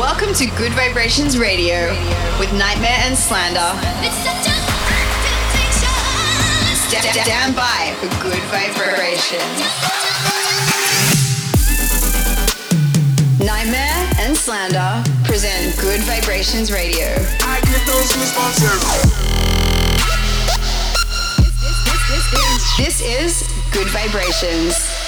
Welcome to Good Vibrations Radio with Nightmare and Slander. Stand by for good vibrations. Nightmare and Slander present Good Vibrations Radio. I get those goosebumps. This is Good Vibrations.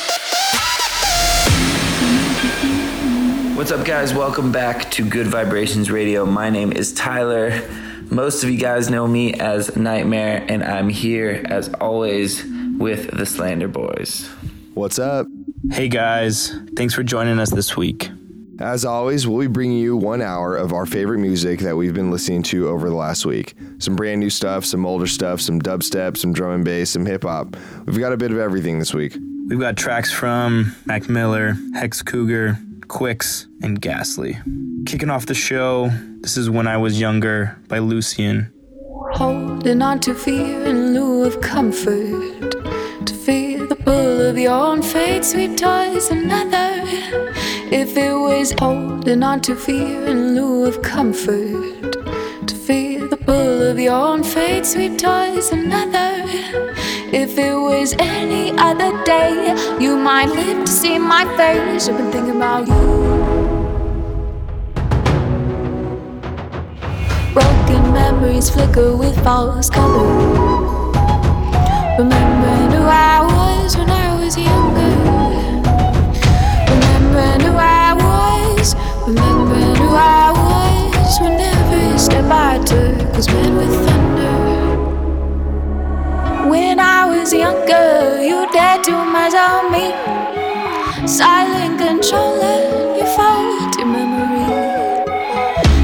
What's up, guys? Welcome back to Good Vibrations Radio. My name is Tyler. Most of you guys know me as Nightmare, and I'm here as always with the Slander Boys. What's up? Hey, guys. Thanks for joining us this week. As always, we'll be bringing you one hour of our favorite music that we've been listening to over the last week. Some brand new stuff, some older stuff, some dubstep, some drum and bass, some hip hop. We've got a bit of everything this week. We've got tracks from Mac Miller, Hex Cougar, Quix, and Ghastly. Kicking off the show, this is When I Was Younger by Lucian. Holding on to fear in lieu of comfort. To fear the pull of your own fate, sweet toys, another. If it was holding on to fear in lieu of comfort. To fear the pull of your own fate, sweet toys, another. If it was any other day, you might live to see my face. I've been thinking about you. Broken memories flicker with false color. Remembering who I was when I was younger. Remembering who I was. Remembering who I was when every step I took was met with thunder. Was younger, you dared to mess on me. Silent controlling your faulty memory.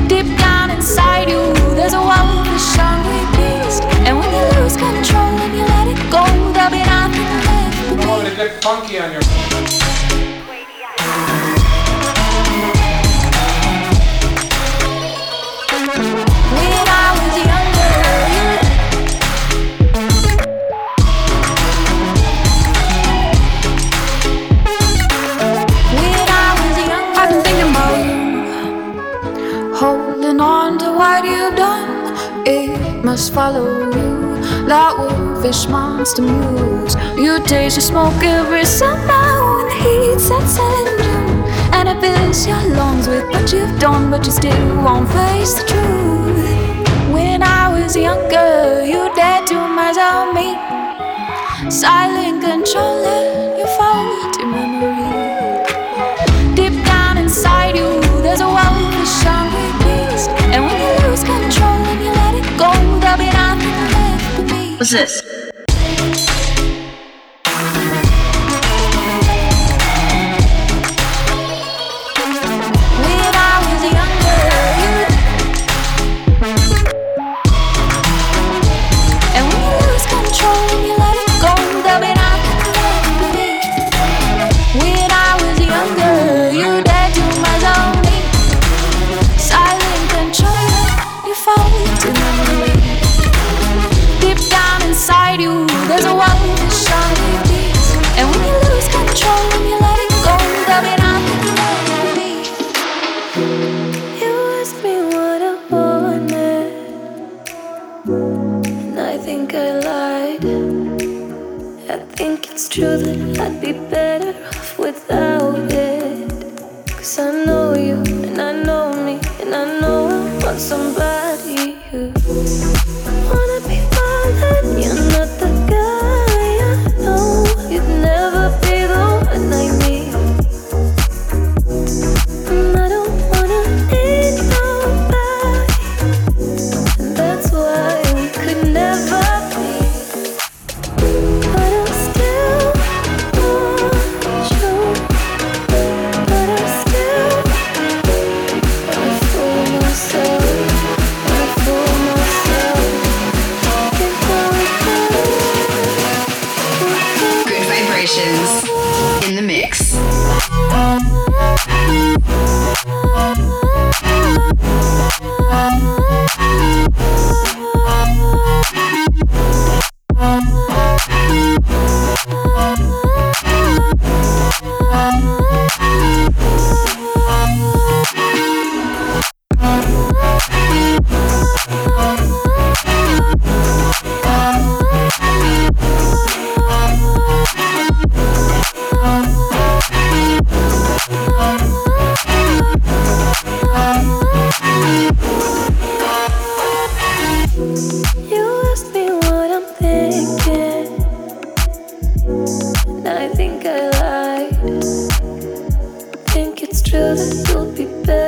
Deep down inside you, there's a wolfish hungry beast. And when you lose control and you let it go, there'll be nothing left. Oh, to get funky on your. It follow you. That wolfish monster moves. You taste the smoke every summer when the heat sets in. And it fills your lungs with what you've done, but you still won't face the truth. When I was younger, you dared to on me. Silent controlling What's this? True that I'd be true that you'll be better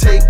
take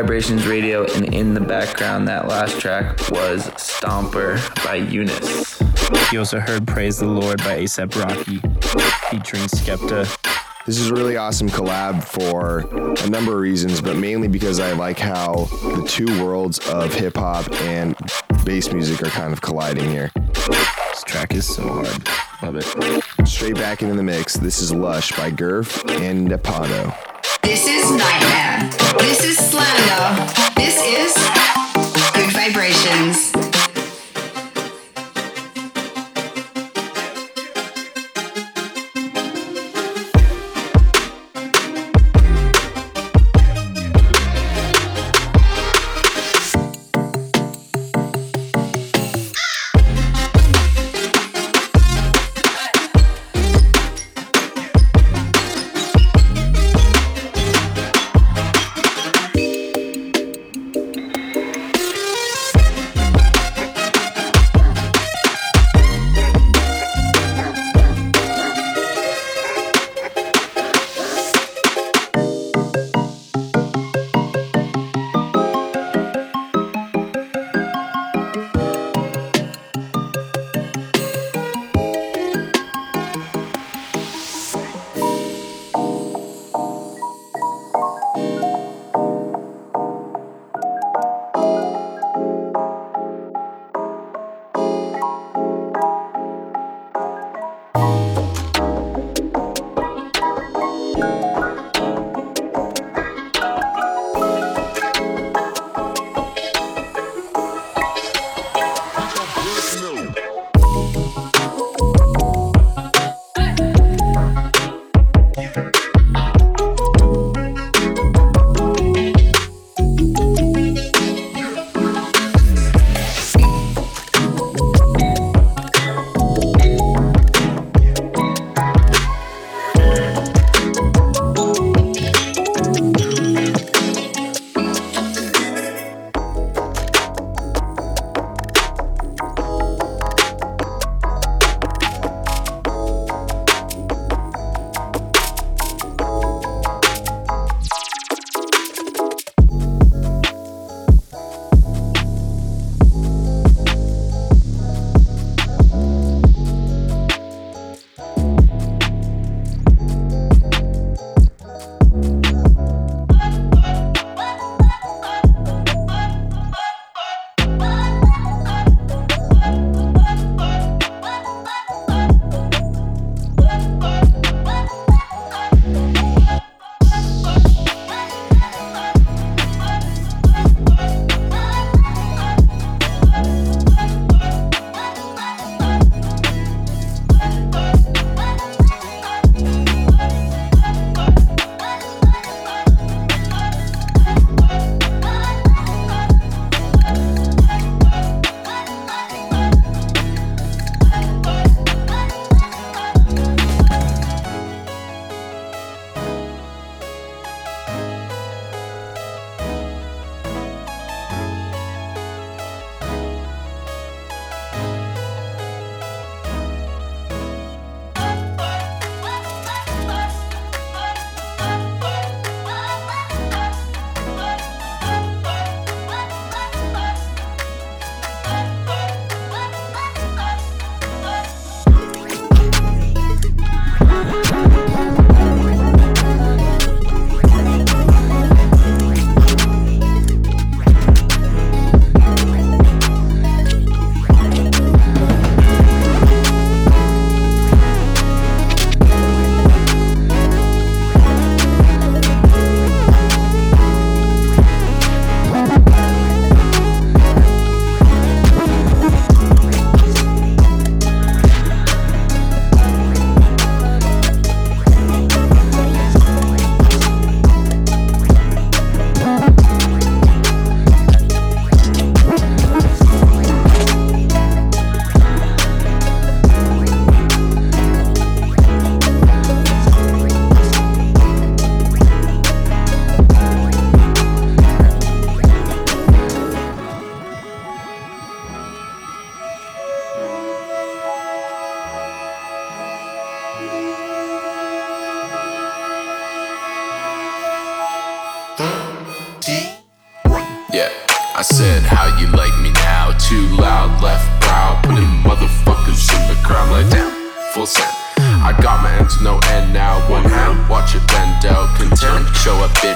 Vibrations Radio, and in the background, that last track was Stomper by Eunice. You also heard Praise the Lord by ASAP Rocky featuring Skepta. This is a really awesome collab for a number of reasons, but mainly because I like how the two worlds of hip hop and bass music are kind of colliding here. This track is so hard. Love it. Straight back into the mix, this is Lush by Gurf and Nepado. This is Nightmare. This is This is Good Vibrations.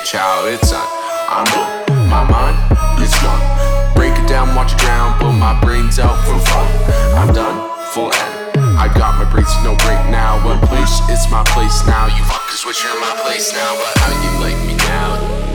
child, it's on. I'm on. My mind is gone. Break it down, watch it ground, Pull my brains out for fun. I'm done, full end. I got my brains, no break now. But place, it's my place now. You fuckers wish you're my place now, but how you like me now?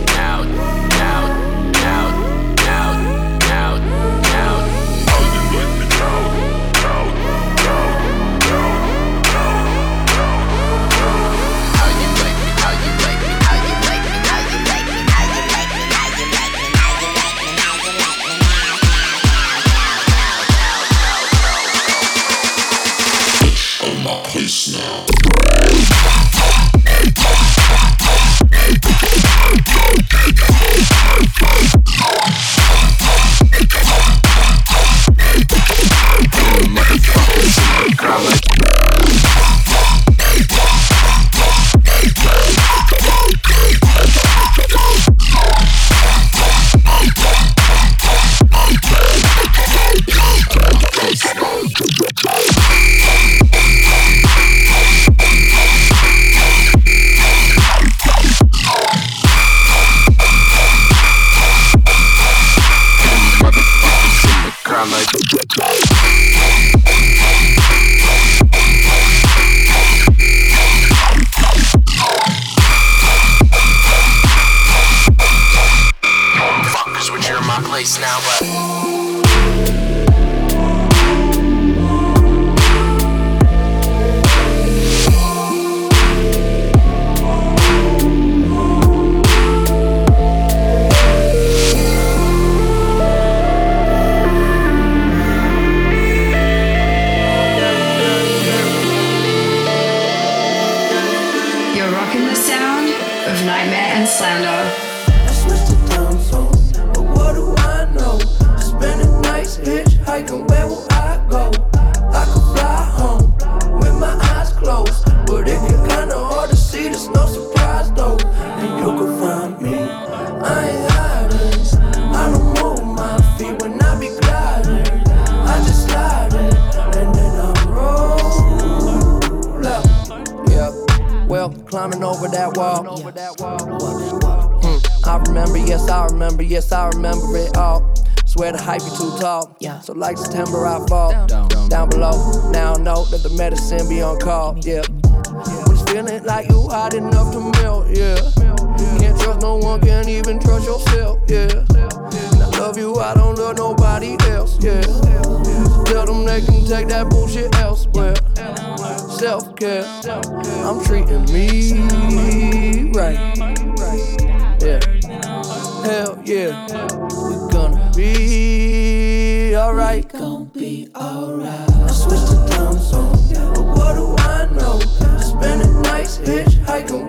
be alright. I switched to town zone, but what do I know? Spending nights hitchhiking.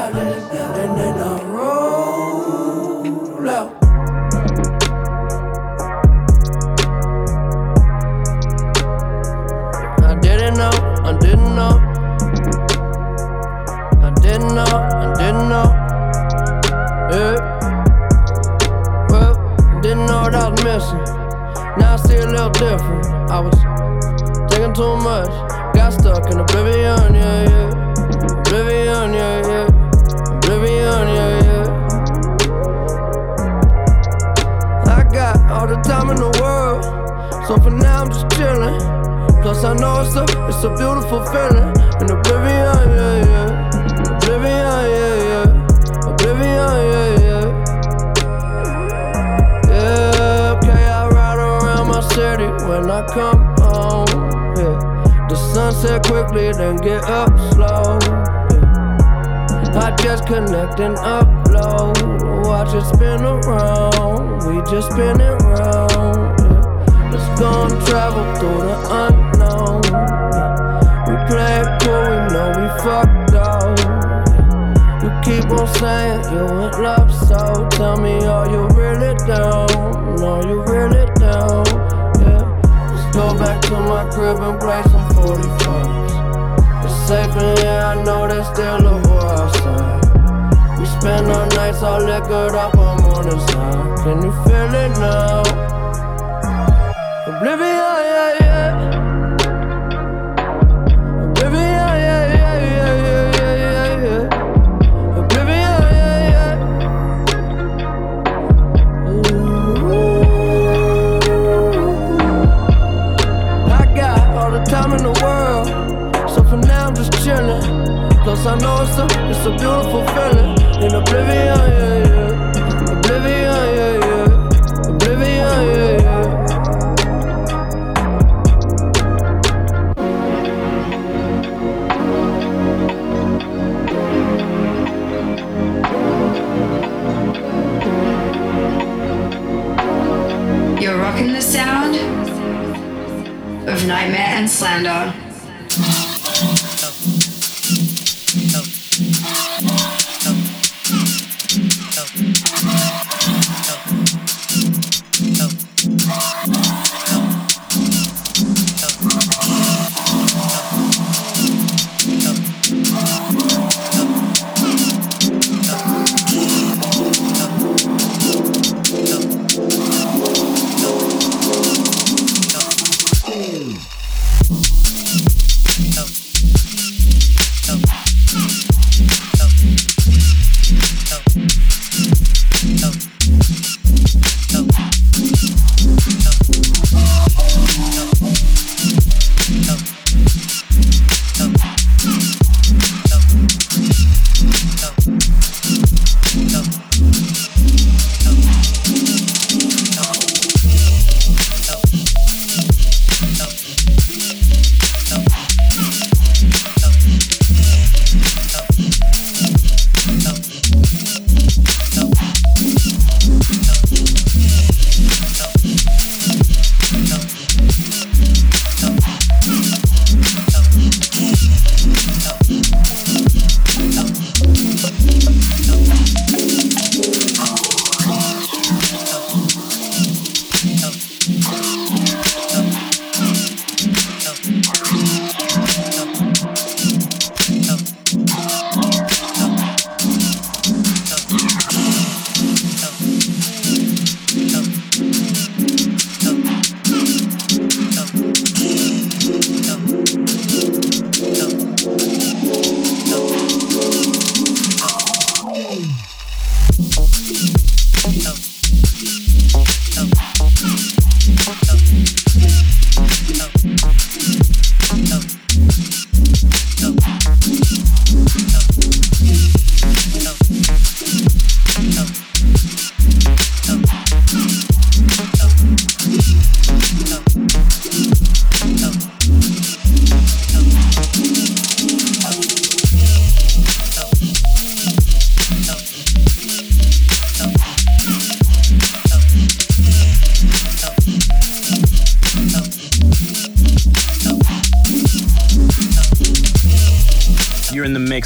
And then I roll out. I didn't know, I didn't know. I didn't know, I didn't know. Yeah. Well, didn't know what I was missing. Now I see a little different. I was taking too much. Got stuck in oblivion, yeah, yeah. Oblivion, yeah, yeah. All the time in the world, so for now I'm just chilling. Plus I know it's a, it's a beautiful feeling in oblivion, yeah, yeah. Oblivion, yeah, yeah. Oblivion, yeah, yeah. Yeah, okay, I ride around my city when I come home. Yeah, the sunset quickly, then get up slow. Yeah. I just connect and upload. Watch it spin around. We just spin it round. Yeah. Let's go travel through the unknown. Yeah. We play it cool, we know we fucked up. Yeah. You keep on saying you in love, so tell me, are you really down? Are you really down? Yeah. Let's go back to my crib and play some 45s. It's safe in here, I know there's still a war outside. We spend our nights all liquored up on morning side. Can you feel it now? Oblivion, yeah, yeah. Oblivion, yeah, yeah, yeah, yeah, yeah, yeah, yeah. Oblivion, yeah, yeah. Ooh. I got all the time in the world, so for now I'm just chilling. Plus I know it's a, it's a beautiful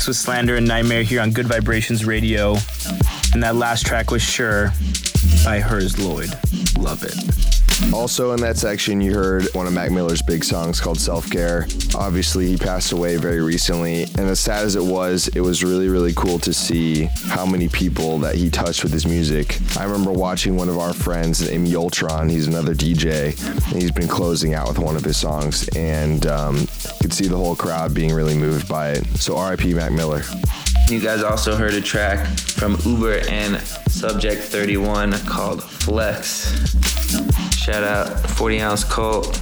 mix with Slander and NGHTMRE here on Gud Vibrations Radio. And that last track was Sure by Hers Lloyd. Love it. Also, in that section, you heard one of Mac Miller's big songs called Self Care. Obviously, he passed away very recently, and as sad as it was, it was really, really cool to see how many people that he touched with his music. I remember watching one of our friends named Yoltron, he's another DJ, and he's been closing out with one of his songs, and um, could see the whole crowd being really moved by it. So, RIP Mac Miller. You guys also heard a track from Uber and Subject 31 called Flex. Shout out 40 Ounce Cult.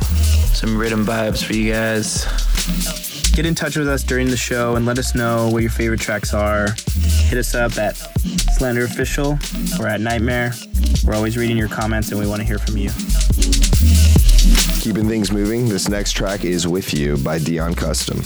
Some rhythm vibes for you guys. Get in touch with us during the show and let us know what your favorite tracks are. Hit us up at Slander Official or at NGHTMRE. We're always reading your comments and we want to hear from you. Keeping things moving, this next track is With You by Dion Custom.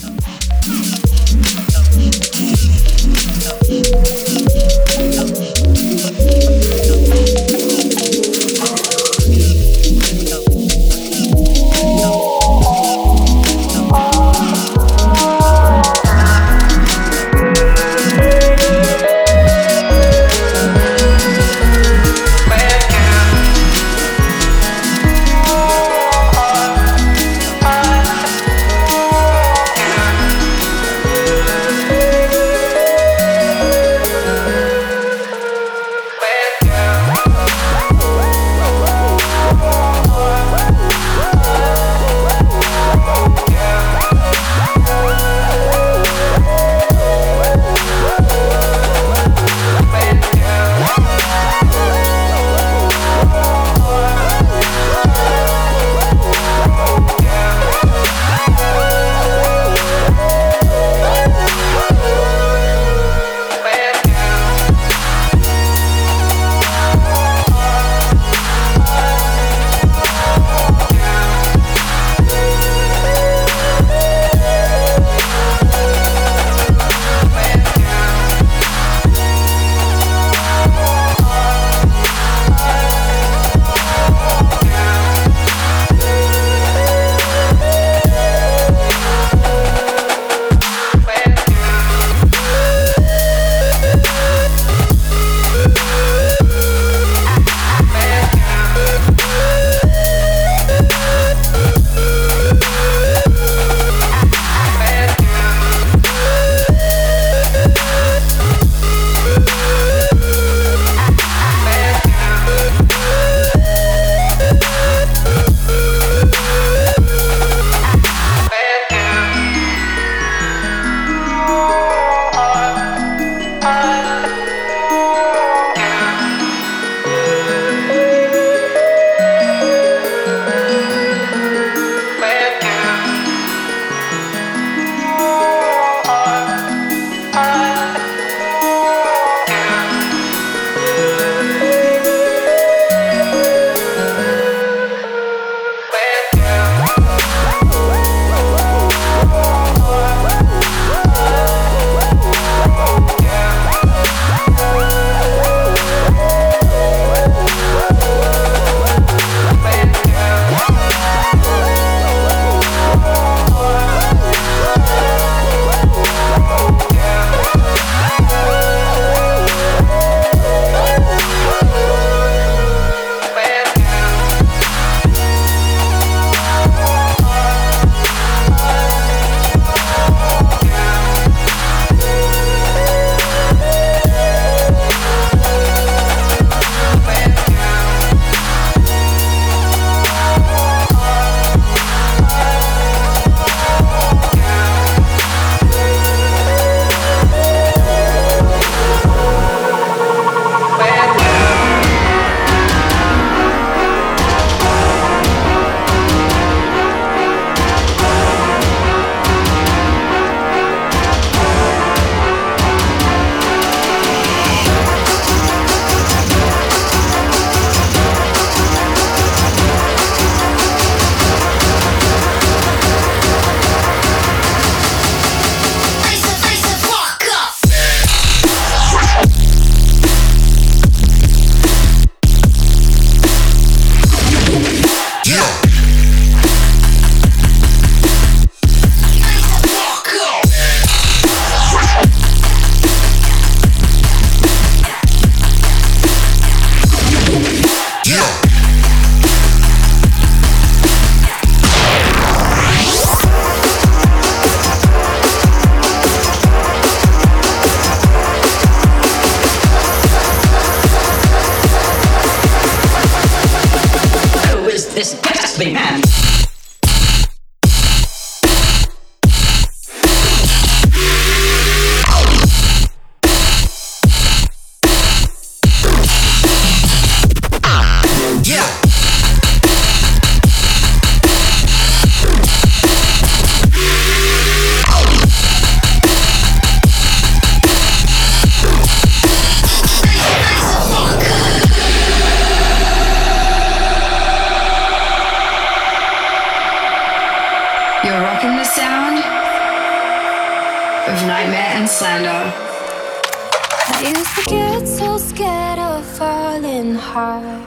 hard.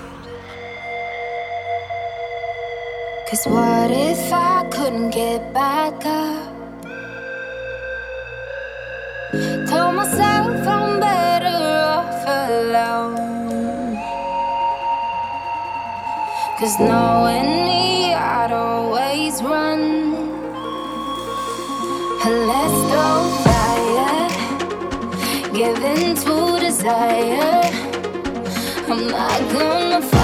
Cause what if I couldn't get back up? Tell myself I'm better off alone. Cause knowing me, I'd always run. Let's go fire, give in to desire. I'm not gonna fall.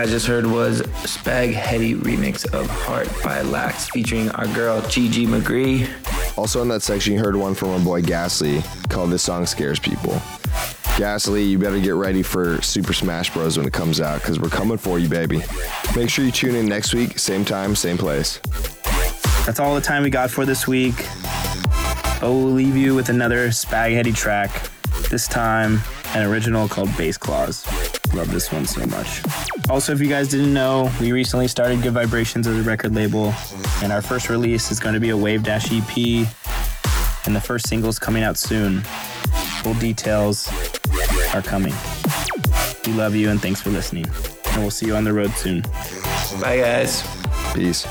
Guys just heard was Spag Heddy remix of Heart by Lax featuring our girl Gigi McGree. Also in that section, you heard one from our boy Ghastly called "This Song Scares People." Ghastly, you better get ready for Super Smash Bros. when it comes out, because we're coming for you, baby. Make sure you tune in next week, same time, same place. That's all the time we got for this week. But we'll leave you with another Spag Heddy track. This time, an original called Bass Claws. Love this one so much. Also, if you guys didn't know, we recently started Gud Vibrations as a record label, and our first release is going to be a Wavedash EP, and the first single's coming out soon. Full details are coming. We love you and thanks for listening. And we'll see you on the road soon. Bye, guys. Peace.